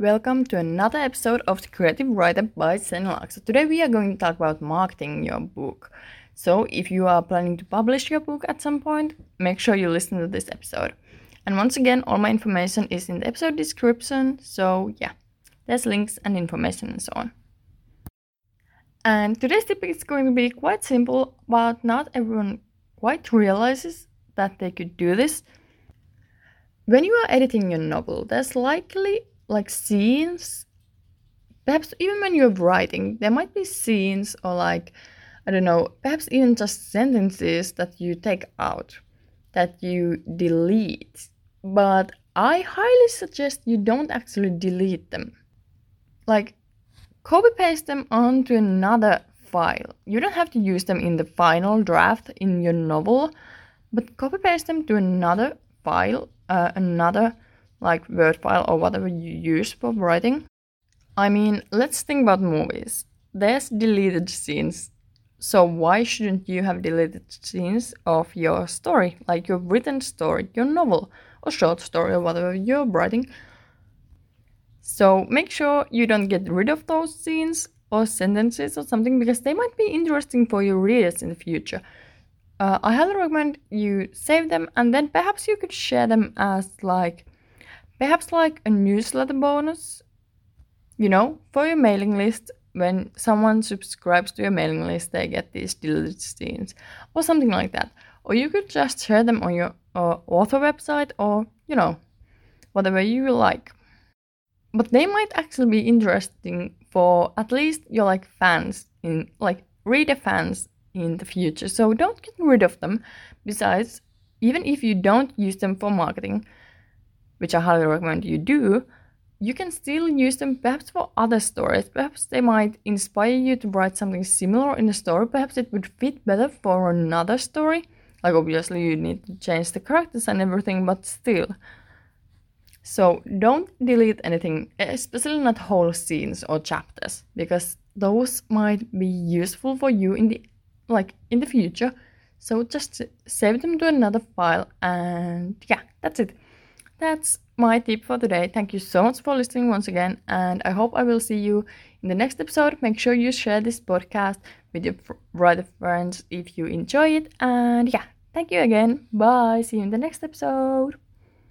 Welcome to another episode of The Creative Writer by Senja Laakso. So today we are going to talk about marketing your book. So if you are planning to publish your book at some point, make sure you listen to this episode. And once again, all my information is in the episode description. So yeah, there's links and information and so on. And today's tip is going to be quite simple, but not everyone quite realizes that they could do this. When you are editing your novel, there's likely like scenes, perhaps even when you're writing, there might be scenes or like, I don't know, perhaps even just sentences that you take out, that you delete. But I highly suggest you don't actually delete them. Like, copy paste them onto another file. You don't have to use them in the final draft in your novel, but copy paste them to another file, uh, another like Word file or whatever you use for writing. I mean, let's think about movies. There's deleted scenes. So why shouldn't you have deleted scenes of your story, like your written story, your novel, or short story, or whatever you're writing? So make sure you don't get rid of those scenes or sentences or something because they might be interesting for your readers in the future. Uh, I highly recommend you save them and then perhaps you could share them as like perhaps like a newsletter bonus. You know, for your mailing list, when someone subscribes to your mailing list, they get these deleted scenes or something like that. Or you could just share them on your uh, author website or, you know, whatever you like but they might actually be interesting for at least your like fans in like reader fans in the future so don't get rid of them besides even if you don't use them for marketing which i highly recommend you do you can still use them perhaps for other stories perhaps they might inspire you to write something similar in a story perhaps it would fit better for another story like obviously you need to change the characters and everything but still so don't delete anything, especially not whole scenes or chapters, because those might be useful for you in the like in the future. So just save them to another file and yeah, that's it. That's my tip for today. Thank you so much for listening once again, and I hope I will see you in the next episode. Make sure you share this podcast with your brother friends if you enjoy it. And yeah, thank you again. Bye. See you in the next episode.